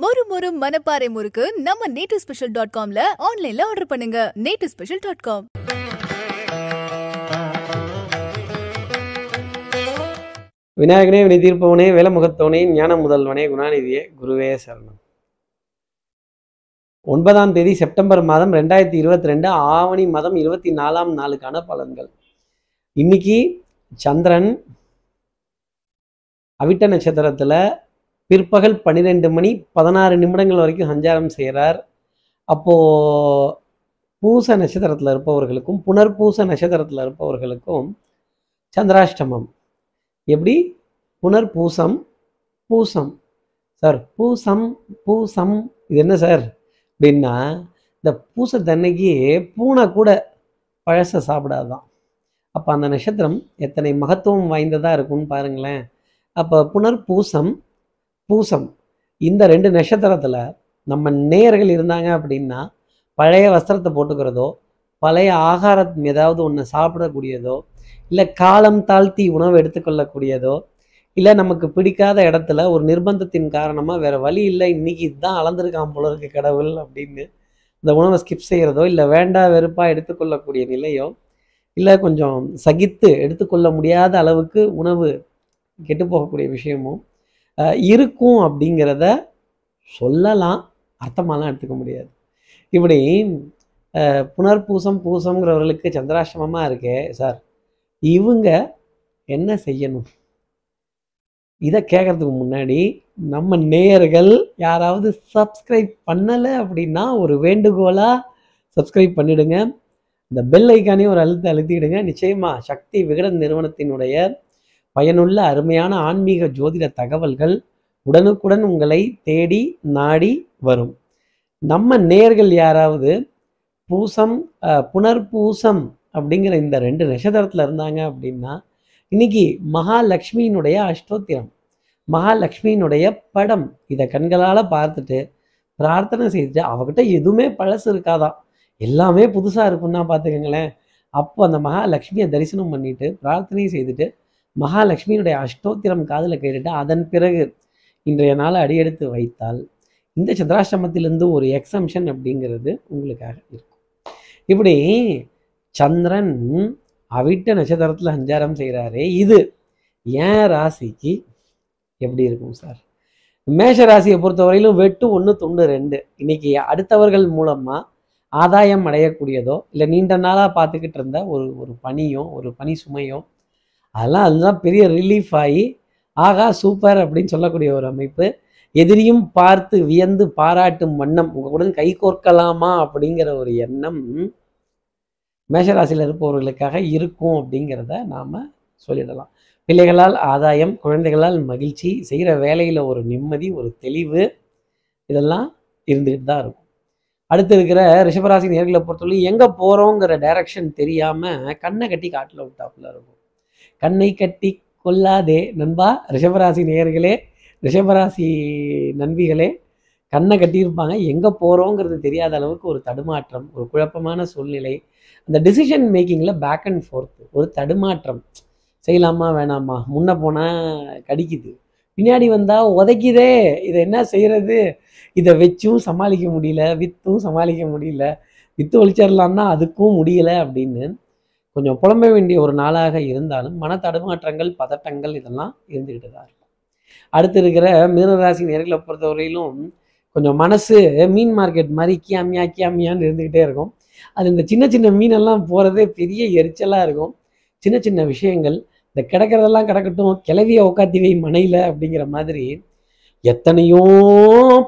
மொறு மொறு மனப்பாறை முறுக்கு நம்ம நேட்டு ஸ்பெஷல் டாட் காம்ல ஆன்லைன்ல ஆர்டர் பண்ணுங்க. நேட்டு ஸ்பெஷல் டாட் காம் விநாயகனே வினை தீர்ப்பவனே வேலமுகத்தவனே ஞான முதல்வனே குணாநிதியே குருவே சரணம். ஒன்பதாம் தேதி செப்டம்பர் மாதம் ரெண்டாயிரத்தி இருபத்தி ரெண்டு ஆவணி மாதம் இருபத்தி நாலாம் நாளுக்கான பலன்கள். இன்னைக்கு சந்திரன் அவிட்ட நட்சத்திரத்துல பிற்பகல் பன்னிரெண்டு மணி பதினாறு நிமிடங்கள் வரைக்கும் சஞ்சாரம் செய்கிறார். அப்போது பூச நட்சத்திரத்தில் இருப்பவர்களுக்கும் புனர்பூச நட்சத்திரத்தில் இருப்பவர்களுக்கும் சந்திராஷ்டமம். எப்படி? புனர்பூசம் பூசம். சார் பூசம் பூசம். இது என்ன சார்? அப்படின்னா இந்த பூசத்தன்னைக்கு பூனை கூட பழச சாப்பிடாதான். அப்போ அந்த நட்சத்திரம் எத்தனை மகத்துவம் வாய்ந்ததாக இருக்கும்னு பாருங்களேன். அப்போ புனர்பூசம் பூசம் பூசம். இந்த ரெண்டு நட்சத்திரத்தில் நம்ம நேயர்கள் இருந்தாங்க அப்படின்னா பழைய வஸ்திரத்தை போட்டுக்கிறதோ பழைய ஆகாரம் ஏதாவது ஒன்று சாப்பிடக்கூடியதோ இல்லை காலம் தாழ்த்தி உணவு எடுத்துக்கொள்ளக்கூடியதோ இல்லை நமக்கு பிடிக்காத இடத்துல ஒரு நிர்பந்தத்தின் காரணமாக வேற வழி இல்லை இன்னைக்கு இதுதான் அளந்திருக்கான் போல இருக்கு கடவுள் அப்படின்னு இந்த உணவை ஸ்கிப் செய்கிறதோ இல்லை வேண்டா வெறுப்பாக எடுத்துக்கொள்ளக்கூடிய நிலையோ இல்லை கொஞ்சம் சகித்து எடுத்துக்கொள்ள முடியாத அளவுக்கு உணவு கெட்டு போகக்கூடிய விஷயமும் இருக்கும் அப்படிங்கிறத சொல்லலாம். அர்த்தமாலாம் எடுத்துக்க முடியாது. இப்படி புனர்பூசம் பூசம்ங்கிறவர்களுக்கு சந்திராசிரமமாக இருக்கே சார். இவங்க என்ன செய்யணும்? இதை கேட்கறதுக்கு முன்னாடி நம்ம நேயர்கள் யாராவது சப்ஸ்கிரைப் பண்ணலை அப்படின்னா ஒரு வேண்டுகோளாக சப்ஸ்கிரைப் பண்ணிடுங்க. இந்த பெல் ஐக்கானே ஒரு அழுத்த அழுத்திடுங்க. நிச்சயமாக சக்தி விகடன் நிறுவனத்தினுடைய பயனுள்ள அருமையான ஆன்மீக ஜோதிட தகவல்கள் உடனுக்குடன் உங்களை தேடி நாடி வரும். நம்ம நேர்கள் யாராவது பூசம் புனர்பூசம் அப்படிங்கிற இந்த ரெண்டு நட்சத்திரத்தில் இருந்தாங்க அப்படின்னா இன்னைக்கு மகாலட்சுமியினுடைய அஷ்டோத்திரம் மகாலட்சுமியினுடைய படம் இதை கண்களால் பார்த்துட்டு பிரார்த்தனை செய்துட்டு அவகிட்ட எதுவுமே பழசு இருக்காதான் எல்லாமே புதுசாக இருக்குன்னா பார்த்துக்கங்களேன். அப்போ அந்த மகாலட்சுமியை தரிசனம் பண்ணிட்டு பிரார்த்தனை செய்துட்டு மகாலட்சுமியினுடைய அஷ்டோத்திரம் காதில் கேட்டுட்டு அதன் பிறகு இன்றைய நாளை அடியெடுத்து வைத்தால் இந்த சந்திராஷ்டமத்திலிருந்து ஒரு எக்ஸம்ஷன் அப்படிங்கிறது உங்களுக்காக இருக்கும். இப்படி சந்திரன் அவிட்ட நட்சத்திரத்தில் சஞ்சாரம் செய்கிறாரே இது ஏன் ராசிக்கு எப்படி இருக்கும் சார்? மேஷ ராசியை பொறுத்தவரையிலும் வெட்டு ஒன்று துண்டு ரெண்டு. இன்னைக்கு அடுத்தவர்கள் மூலமாக ஆதாயம் அடையக்கூடியதோ இல்லை நீண்ட நாளாக பார்த்துக்கிட்டு இருந்த ஒரு ஒரு பணியோ ஒரு பணி சுமையோ அதெல்லாம் அதுதான் பெரிய ரிலீஃப் ஆகி ஆகா சூப்பர் அப்படின்னு சொல்லக்கூடிய ஒரு அமைப்பு. எதிரியும் பார்த்து வியந்து பாராட்டும் வண்ணம் உங்களுடன் கை கோர்க்கலாமா அப்படிங்கிற ஒரு எண்ணம் மேஷராசியில் இருப்பவர்களுக்காக இருக்கும் அப்படிங்கிறத நாம் சொல்லிடலாம். பிள்ளைகளால் ஆதாயம் குழந்தைகளால் மகிழ்ச்சி செய்கிற வேலையில் ஒரு நிம்மதி ஒரு தெளிவு இதெல்லாம் இருந்துகிட்டு தான் இருக்கும். அடுத்து இருக்கிற ரிஷபராசி நேர்களை பொறுத்தவரைக்கும் எங்கே போகிறோங்கிற டைரக்ஷன் தெரியாமல் கண்ணை கட்டி காட்டில் விட்டாப்புல இருக்கும். கண்ணை கட்டி கொல்லாதே நண்பா. ரிஷபராசி நேயர்களே ரிஷபராசி நண்பிகளே கண்ணை கட்டியிருப்பாங்க. எங்கே போகிறோங்கிறது தெரியாத அளவுக்கு ஒரு தடுமாற்றம் ஒரு குழப்பமான சூழ்நிலை. அந்த டிசிஷன் மேக்கிங்கில் பேக் அண்ட் ஃபோர்த் ஒரு தடுமாற்றம். செய்யலாமா வேணாமா? முன்ன போனால் கடிக்குது. பின்னாடி வந்தால் உதைக்குதே. இதை என்ன செய்கிறது இதை வச்சும் சமாளிக்க முடியல வித்தும் சமாளிக்க முடியல. வித்து ஒழிச்சிடலாம்னா அதுக்கும் முடியல அப்படின்னு கொஞ்சம் புலம்ப வேண்டிய ஒரு நாளாக இருந்தாலும் மன தடுமாற்றங்கள் பதட்டங்கள் இதெல்லாம் இருந்துக்கிட்டு தான் இருக்கும். அடுத்து இருக்கிற மீனராசி நேர்களை பொறுத்தவரையிலும் கொஞ்சம் மனசு மீன் மார்க்கெட் மாதிரி கியாமியா கியாமியான்னு இருந்துக்கிட்டே இருக்கும். அது இந்த சின்ன சின்ன மீனெல்லாம் போகிறதே பெரிய எரிச்சலாக இருக்கும். சின்ன சின்ன விஷயங்கள் இந்த கிடக்கிறதெல்லாம் கிடக்கட்டும் கிளவிய உக்காத்தி வை மனையில் அப்படிங்கிற மாதிரி எத்தனையோ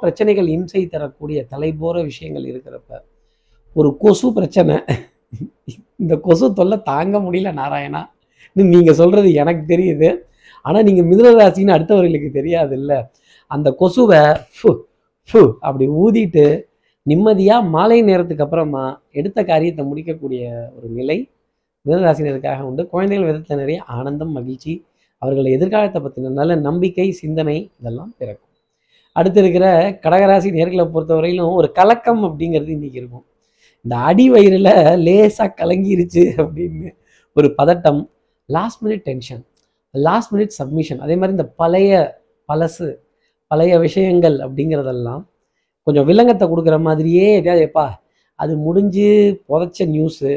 பிரச்சனைகள் இம்சை தரக்கூடிய தலைபோற விஷயங்கள் இருக்கிறப்ப ஒரு கொசு பிரச்சனை இந்த கொசு தொல்லை தாங்க முடியல நாராயணா. நீங்கள் சொல்கிறது எனக்கு தெரியுது. ஆனால் நீங்கள் மிதுனராசின்னு அடுத்தவர்களுக்கு தெரியாது இல்லை அந்த கொசுவை ஃபு ஃபு அப்படி ஊதிட்டு நிம்மதியாக மாலை நேரத்துக்கு அப்புறமா எடுத்த காரியத்தை முடிக்கக்கூடிய ஒரு நிலை மிதனராசினருக்காக உண்டு. குழந்தைகள் விதத்தில் நிறைய ஆனந்தம் மகிழ்ச்சி அவர்கள் எதிர்காலத்தை பற்றின நல்ல நம்பிக்கை சிந்தனை இதெல்லாம் பிறக்கும். அடுத்து இருக்கிற கடகராசி நேர்களை பொறுத்தவரையிலும் ஒரு கலக்கம் அப்படிங்கிறது இன்னைக்கு இருக்கும். இந்த அடி வயிறில் லேசாக கலங்கிருச்சு அப்படின்னு ஒரு பதட்டம் last minute tension last minute submission அதே மாதிரி இந்த பழைய பழசு பழைய விஷயங்கள் அப்படிங்கிறதெல்லாம் கொஞ்சம் வில்லங்கத்தை கொடுக்குற மாதிரியே எதையாவது எப்பா அது முடிஞ்சு புதைச்ச நியூஸு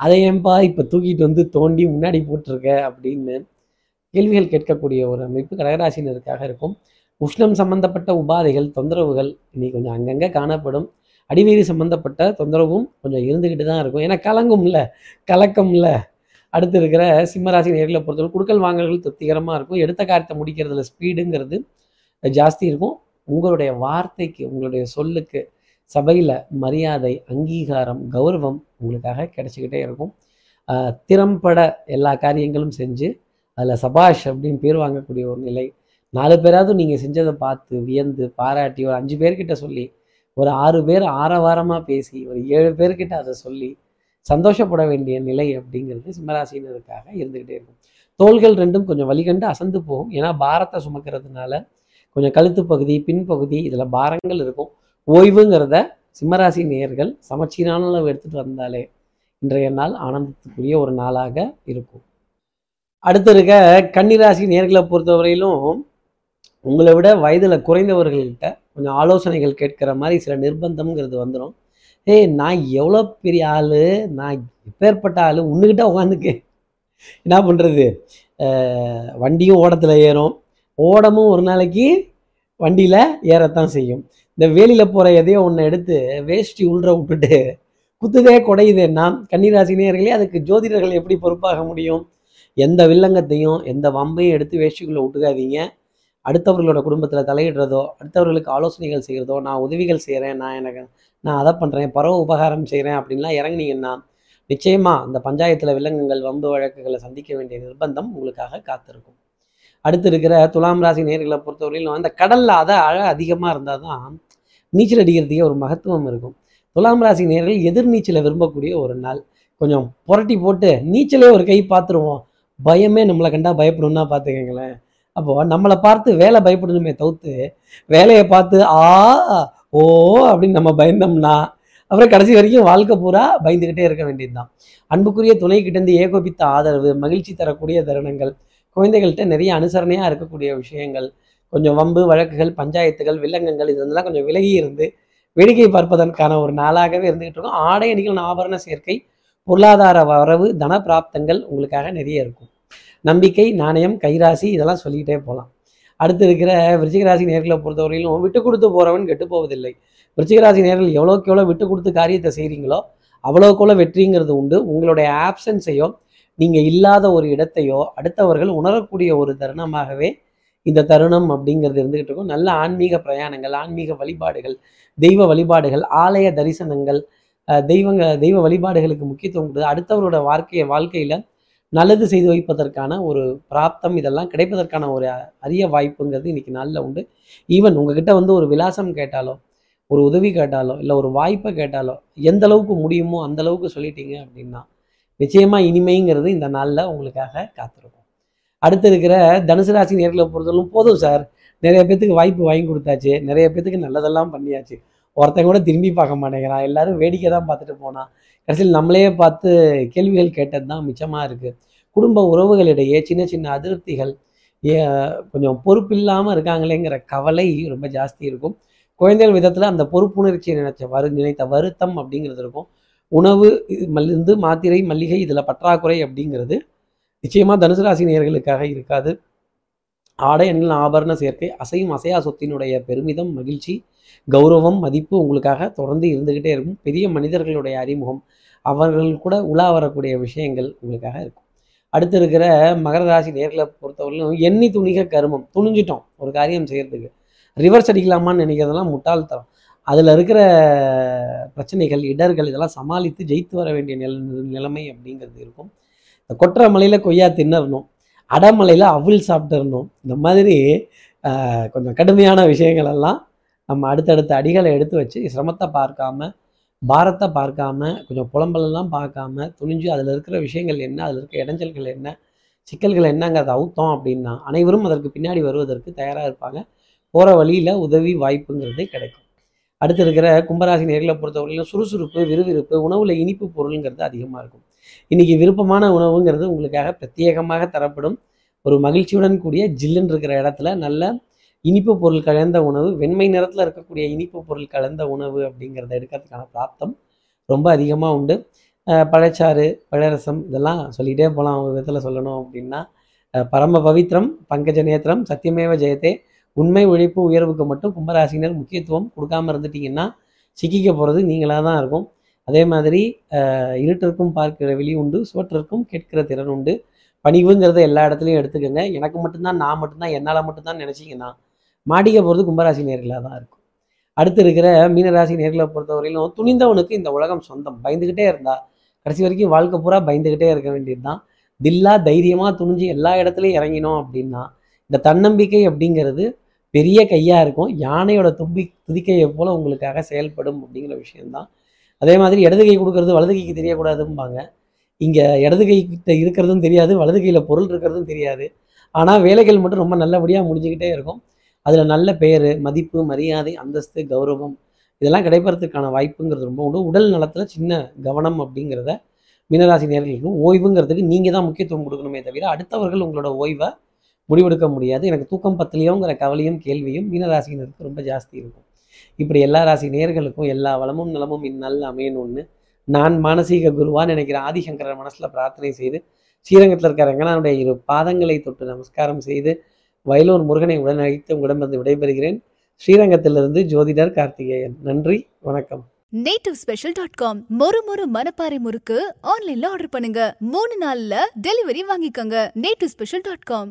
அதை ஏன்பா இப்போ தூக்கிட்டு வந்து தோண்டி முன்னாடி போட்டிருக்க அப்படின்னு கேள்விகள் கேட்கக்கூடிய ஒரு அமைப்பு கடகராசினருக்காக இருக்கும். உஷ்ணம் சம்பந்தப்பட்ட உபாதைகள் தொந்தரவுகள் இன்னைக்கு கொஞ்சம் அங்கங்கே காணப்படும். அடிவேரி சம்பந்தப்பட்ட தொந்தரவும் கொஞ்சம் இருந்துக்கிட்டு தான் இருக்கும். ஏன்னா கலங்கும்ல கலக்கம்ல. அடுத்து இருக்கிற சிம்மராசி நேர்களை பொறுத்தவரை குடுக்கல் வாங்கல்கள் திருப்திகரமாக இருக்கும். எடுத்த காரியத்தை முடிக்கிறதுல ஸ்பீடுங்கிறது ஜாஸ்தி இருக்கும். உங்களுடைய வார்த்தைக்கு உங்களுடைய சொல்லுக்கு சபையில் மரியாதை அங்கீகாரம் கௌரவம் உங்களுக்காக கிடைச்சிக்கிட்டே இருக்கும். திறம்பட எல்லா காரியங்களும் செஞ்சு அதில் சபாஷ் அப்படின்னு பேர் வாங்கக்கூடிய ஒரு நிலை. நாலு பேராவது நீங்கள் செஞ்சதை பார்த்து வியந்து பாராட்டி ஒரு அஞ்சு பேர்கிட்ட சொல்லி ஒரு ஆறு பேர் ஆரவாரமாக பேசி ஒரு ஏழு பேர்கிட்ட அதை சொல்லி சந்தோஷப்பட வேண்டிய நிலை அப்படிங்கிறது சிம்மராசினருக்காக இருந்துக்கிட்டே இருக்கும். தோள்கள் ரெண்டும் கொஞ்சம் வலிகண்டு அசந்து போகும். ஏன்னா பாரத்தை சுமக்கிறதுனால கொஞ்சம் கழுத்து பகுதி பின்பகுதி இதில் பாரங்கள் இருக்கும். ஓய்வுங்கிறத சிம்மராசி நேர்கள் சமச்சீரான அளவு எடுத்துகிட்டு வந்தாலே இன்றைய நாள் ஆனந்தத்துக்குரிய ஒரு நாளாக இருக்கும். அடுத்த இருக்க கன்னிராசி நேர்களை பொறுத்தவரையிலும் உங்களை விட வயதில் குறைந்தவர்கள்கிட்ட கொஞ்சம் ஆலோசனைகள் கேட்கிற மாதிரி சில நிர்பந்தம்ங்கிறது வந்துடும் ஏய் நான் எவ்வளோ பெரிய ஆள்? நான் எப்பேற்பட்ட ஆள்? உன்னுக்கிட்ட உட்காந்துக்கு என்ன பண்ணுறது வண்டியும் ஓடத்தில் ஏறும். ஓடமும் ஒரு நாளைக்கு வண்டியில் ஏறத்தான் செய்யும். இந்த வேலியில் போகிற எதையோ ஒன்று எடுத்து வேஷ்டி உள்ற விட்டுட்டு குத்துதே குடையுதேன்னா கன்னிராசி நேயர்களே அதுக்கு ஜோதிடர்கள் எப்படி பொறுப்பாக முடியும்? எந்த வில்லங்கத்தையும் எந்த வம்பையும் எடுத்து வேஷ்டிக்குள்ளே விட்டுக்காதீங்க அடுத்தவர்களோட குடும்பத்தில் தலையிடுறதோ அடுத்தவர்களுக்கு ஆலோசனைகள் செய்கிறதோ நான் உதவிகள் செய்கிறேன் நான் எனக்கு நான் அதை பண்ணுறேன் பரவ உபகாரம் செய்கிறேன் அப்படின்லாம் இறங்குனீங்கன்னா நிச்சயமாக அந்த பஞ்சாயத்தில் விலங்குகள் வம்பு வழக்குகளை சந்திக்க வேண்டிய நிர்பந்தம் உங்களுக்காக காத்திருக்கும். அடுத்து இருக்கிற துலாம் ராசி நேர்களை பொறுத்தவரையிலும் அந்த கடலில் அதை அழ அதிகமாக இருந்தால் தான் நீச்சல் அடிக்கிறதுக்கே ஒரு மகத்துவம் இருக்கும். துலாம் ராசி நேர்கள் எதிர்நீச்சலை விரும்பக்கூடிய ஒரு நாள். கொஞ்சம் புரட்டி போட்டு நீச்சலே ஒரு கை பார்த்துருவோம் பயமே நம்மளை கண்டா பயப்படணும்னா பார்த்துக்கங்களேன் அப்போ நம்மளை பார்த்து வேலை பயப்படணுமே தவிர்த்து வேலையை பார்த்து ஆ ஓ அப்படின்னு நம்ம பயந்தோம்னா அப்புறம் கடைசி வரைக்கும் வாழ்க்கை பூரா பயந்துக்கிட்டே இருக்க வேண்டியதுதான். அன்புக்குரிய துணை கிட்டேருந்து ஏகோபித்த ஆதரவு மகிழ்ச்சி தரக்கூடிய தருணங்கள் குழந்தைகள்கிட்ட நிறைய அனுசரணையாக இருக்கக்கூடிய விஷயங்கள் கொஞ்சம் வம்பு வழக்குகள் பஞ்சாயத்துகள் வில்லங்கங்கள் இதெல்லாம் கொஞ்சம் விலகி இருந்து வேடிக்கை பார்ப்பதற்கான ஒரு நாளாகவே இருந்துகிட்டு இருக்கும். ஆடை அணிகள் ஆபரண சேர்க்கை பொருளாதார வரவு தன பிராப்தங்கள் உங்களுக்காக நிறைய இருக்கும். நம்பிக்கை நாணயம் கைராசி இதெல்லாம் சொல்லிக்கிட்டே போகலாம் அடுத்து இருக்கிற விருச்சிகராசி நேர்களை பொறுத்தவரையிலும் விட்டு கொடுத்து போறவன் கெட்டு போவதில்லை. விருச்சிகராசி நேர்கள் எவ்வளோக்கு எவ்வளோ விட்டு கொடுத்து காரியத்தை செய்கிறீங்களோ அவ்வளோக்குள்ள வெற்றிங்கிறது உண்டு. உங்களுடைய ஆப்சன்ஸையோ நீங்கள் இல்லாத ஒரு இடத்தையோ அடுத்தவர்கள் உணரக்கூடிய ஒரு தருணமாகவே இந்த தருணம் அப்படிங்கிறது இருந்துகிட்டு இருக்கும். நல்ல ஆன்மீக பிரயாணங்கள் ஆன்மீக வழிபாடுகள் தெய்வ வழிபாடுகள் ஆலய தரிசனங்கள் தெய்வங்க தெய்வ வழிபாடுகளுக்கு முக்கியத்துவம் கொடுத்து அடுத்தவரோட வாழ்க்கையை வாழ்க்கையில் நல்லது செய்து வைப்பதற்கான ஒரு பிராப்தம் இதெல்லாம் கிடைப்பதற்கான ஒரு அரிய வாய்ப்புங்கிறது இன்னைக்கு நாளில் உண்டு. ஈவன் உங்ககிட்ட வந்து ஒரு விலாசம் கேட்டாலோ ஒரு உதவி கேட்டாலோ இல்லை ஒரு வாய்ப்பை கேட்டாலோ எந்த அளவுக்கு முடியுமோ அந்த அளவுக்கு சொல்லிட்டீங்க அப்படின்னா நிச்சயமாக இனிமைங்கிறது இந்த நாளில் உங்களுக்காக காத்திருக்கும். அடுத்து இருக்கிற தனுசு ராசி நேர்களை பொறுத்தவரைக்கும் போதும் சார். நிறைய பேத்துக்கு வாய்ப்பு வாங்கி கொடுத்தாச்சு. நிறைய பேத்துக்கு நல்லதெல்லாம் பண்ணியாச்சு. ஒருத்தன் கூட திரும்பி பார்க்க மாட்டேங்கிறான். எல்லாரும் வேடிக்கை தான் பார்த்துட்டு போனான் கடைசியில் நம்மளே பார்த்து கேள்விகள் கேட்டது தான் மிச்சமாக இருக்குது குடும்ப உறவுகளிடையே சின்ன சின்ன அதிருப்திகள் ஏ கொஞ்சம் பொறுப்பில்லாமல் இருக்காங்களேங்கிற கவலை ரொம்ப ஜாஸ்தி இருக்கும். குழந்தைகள் விதத்தில் அந்த பொறுப்புணர்ச்சியை நினைச்ச வரு நினைத்த வருத்தம் அப்படிங்கிறது இருக்கும். உணவு இது மருந்து மாத்திரை மல்லிகை இதில் பற்றாக்குறை அப்படிங்கிறது நிச்சயமாக தனுசு ராசி நேர்களுக்காக இருக்காது. ஆடை அணில் ஆபரண சேர்க்கை அசையும் அசையா சொத்தினுடைய பெருமிதம் மகிழ்ச்சி கௌரவம் மதிப்பு உங்களுக்காக தொடர்ந்து இருந்துக்கிட்டே இருக்கும். பெரிய மனிதர்களுடைய அறிமுகம் அவர்கள் கூட உலா வரக்கூடிய விஷயங்கள் உங்களுக்காக இருக்கும். அடுத்து இருக்கிற மகர ராசி நேர்களை பொறுத்தவரையிலும் எண்ணி துணிக கருமம். துணிஞ்சிட்டோம் ஒரு காரியம் செய்கிறதுக்கு ரிவர்ஸ் அடிக்கலாமான்னு நினைக்கிறதெல்லாம் முட்டாள்தரம் அதில் இருக்கிற பிரச்சனைகள் இடர்கள் இதெல்லாம் சமாளித்து ஜெயித்து வர வேண்டிய நில நிலைமை அப்படிங்கிறது இருக்கும். இந்த கொற்ற மலையில் கொய்யா தின்னறணும் அடமலையில் அவுள் சாப்பிட்டுருந்தோம். இந்த மாதிரி கொஞ்சம் கடுமையான விஷயங்கள் எல்லாம் நம்ம அடுத்தடுத்த அடிகளை எடுத்து வச்சு சிரமத்தை பார்க்காம பாரத்தை பார்க்காம கொஞ்சம் புலம்பலெல்லாம் பார்க்காம துணிஞ்சு அதில் இருக்கிற விஷயங்கள் என்ன அதில் இருக்கிற இடைஞ்சல்கள் என்ன சிக்கல்கள் என்னங்கிறத அவுத்தோம் அப்படின்னா அனைவரும் அதற்கு பின்னாடி வருவதற்கு தயாராக இருப்பாங்க. போகிற வழியில் உதவி வாய்ப்புங்கிறது கிடைக்கும். அடுத்து இருக்கிற கும்பராசி நேர்களை பொறுத்தவரையிலும் சுறுசுறுப்பு விறுவிறுப்பு உணவில் இனிப்பு பொருளுங்கிறது அதிகமாக இருக்கும். இன்னைக்கு விருப்பமான உணவுங்கிறது உங்களுக்காக பிரத்யேகமாக தரப்படும் ஒரு மகிழ்ச்சியுடன் கூடிய ஜில்லுன்னு இருக்கிற இடத்துல நல்ல இனிப்பு பொருள் கலந்த உணவு வெண்மை நிறத்தில் இருக்கக்கூடிய இனிப்பு பொருள் கலந்த உணவு அப்படிங்கிறத எடுக்கிறதுக்கான பிராப்தம் ரொம்ப அதிகமாக உண்டு. பழச்சாறு பழரசம் இதெல்லாம் சொல்லிகிட்டே போகலாம் ஒரு விதத்தில் சொல்லணும் அப்படின்னா பரம பவித்ரம் பங்கஜ நேத்திரம் சத்தியமேவ ஜெயத்தே. உண்மை உழைப்பு உயர்வுக்கு மட்டும் கும்பராசினர் முக்கியத்துவம் கொடுக்காம இருந்துட்டீங்கன்னா சிக்கிக்க போகிறது நீங்களாக தான் இருக்கும். அதே மாதிரி இருட்டிற்கும் பார்க்கிற வெளி உண்டு சுவற்றிற்கும் கேட்கிற திறன் உண்டு. பணிவுங்கிறத எல்லா இடத்துலையும் எடுத்துக்கோங்க. எனக்கு மட்டும்தான் நான் மட்டும்தான் என்னால் மட்டும்தான் நினச்சிங்கன்னா மாடிக்க போகிறது கும்பராசி நேர்களாக தான் இருக்கும். அடுத்து இருக்கிற மீனராசி நேர்களை பொறுத்தவரையிலும் துணிந்தவனுக்கு இந்த உலகம் சொந்தம். பயந்துக்கிட்டே இருந்தா கடைசி வரைக்கும் வாழ்க்கை பூரா பயந்துக்கிட்டே இருக்க வேண்டியது தான் தில்லா தைரியமாக துணிஞ்சு எல்லா இடத்துலையும் இறங்கினோம் அப்படின்னா இந்த தன்னம்பிக்கை அப்படிங்கிறது பெரிய கையாக இருக்கும். யானையோட தும்பி துதிக்கையை போல் உங்களுக்காக செயல்படும் அப்படிங்கிற விஷயம்தான். அதே மாதிரி இடது கை கொடுக்கறது வலது கைக்கு தெரியக்கூடாதும்பாங்க. இங்கே இடது கைக்கிட்ட இருக்கிறதும் தெரியாது வலது கையில் பொருள் இருக்கிறதும் தெரியாது. ஆனால் வேலைகள் மட்டும் ரொம்ப நல்லபடியாக முடிஞ்சுக்கிட்டே இருக்கும். அதில் நல்ல பெயர் மதிப்பு மரியாதை அந்தஸ்து கௌரவம் இதெல்லாம் கிடைப்பதற்கான வாய்ப்புங்கிறது ரொம்ப உண்டு. உடல் நலத்தில் சின்ன கவனம் அப்படிங்கிறத மீனராசி நேர்களுக்கும் ஓய்வுங்கிறதுக்கு நீங்கள் தான் முக்கியத்துவம் கொடுக்கணுமே தவிர அடுத்தவர்கள் உங்களோட ஓய்வை முடிவெடுக்க முடியாது. எனக்கு தூக்கம் பத்தலையோங்கிற கவலையும் கேள்வியும் மீனராசினருக்கு ரொம்ப ஜாஸ்தி இருக்கும். இப்படி எல்லா ராசி நேர்களுக்கும் எல்லா வளமும் நலமும் இந்நாளில் அமையணும்னு நான் மானசீக குருவான்னு நினைக்கிற ஆதிசங்கரர் மனசில் பிரார்த்தனை செய்து ஸ்ரீரங்கத்தில் இருக்கிற ரங்கனானுடைய இரு பாதங்களை தொட்டு நமஸ்காரம் செய்து வயலூர் முருகனை உடன் அழைத்து உங்களிடமிருந்து விடைபெறுகிறேன். ஸ்ரீரங்கத்திலிருந்து ஜோதிடர் கார்த்திகேயன். நன்றி வணக்கம். நேட்டிவ் ஸ்பெஷல் டாட் காம் மொறு மொறு மனப்பாறை முறுக்கு ஆன்லைன்ல ஆர்டர் பண்ணுங்க. மூணு நாள்ல டெலிவரி வாங்கிக்கோங்க. Native special dot com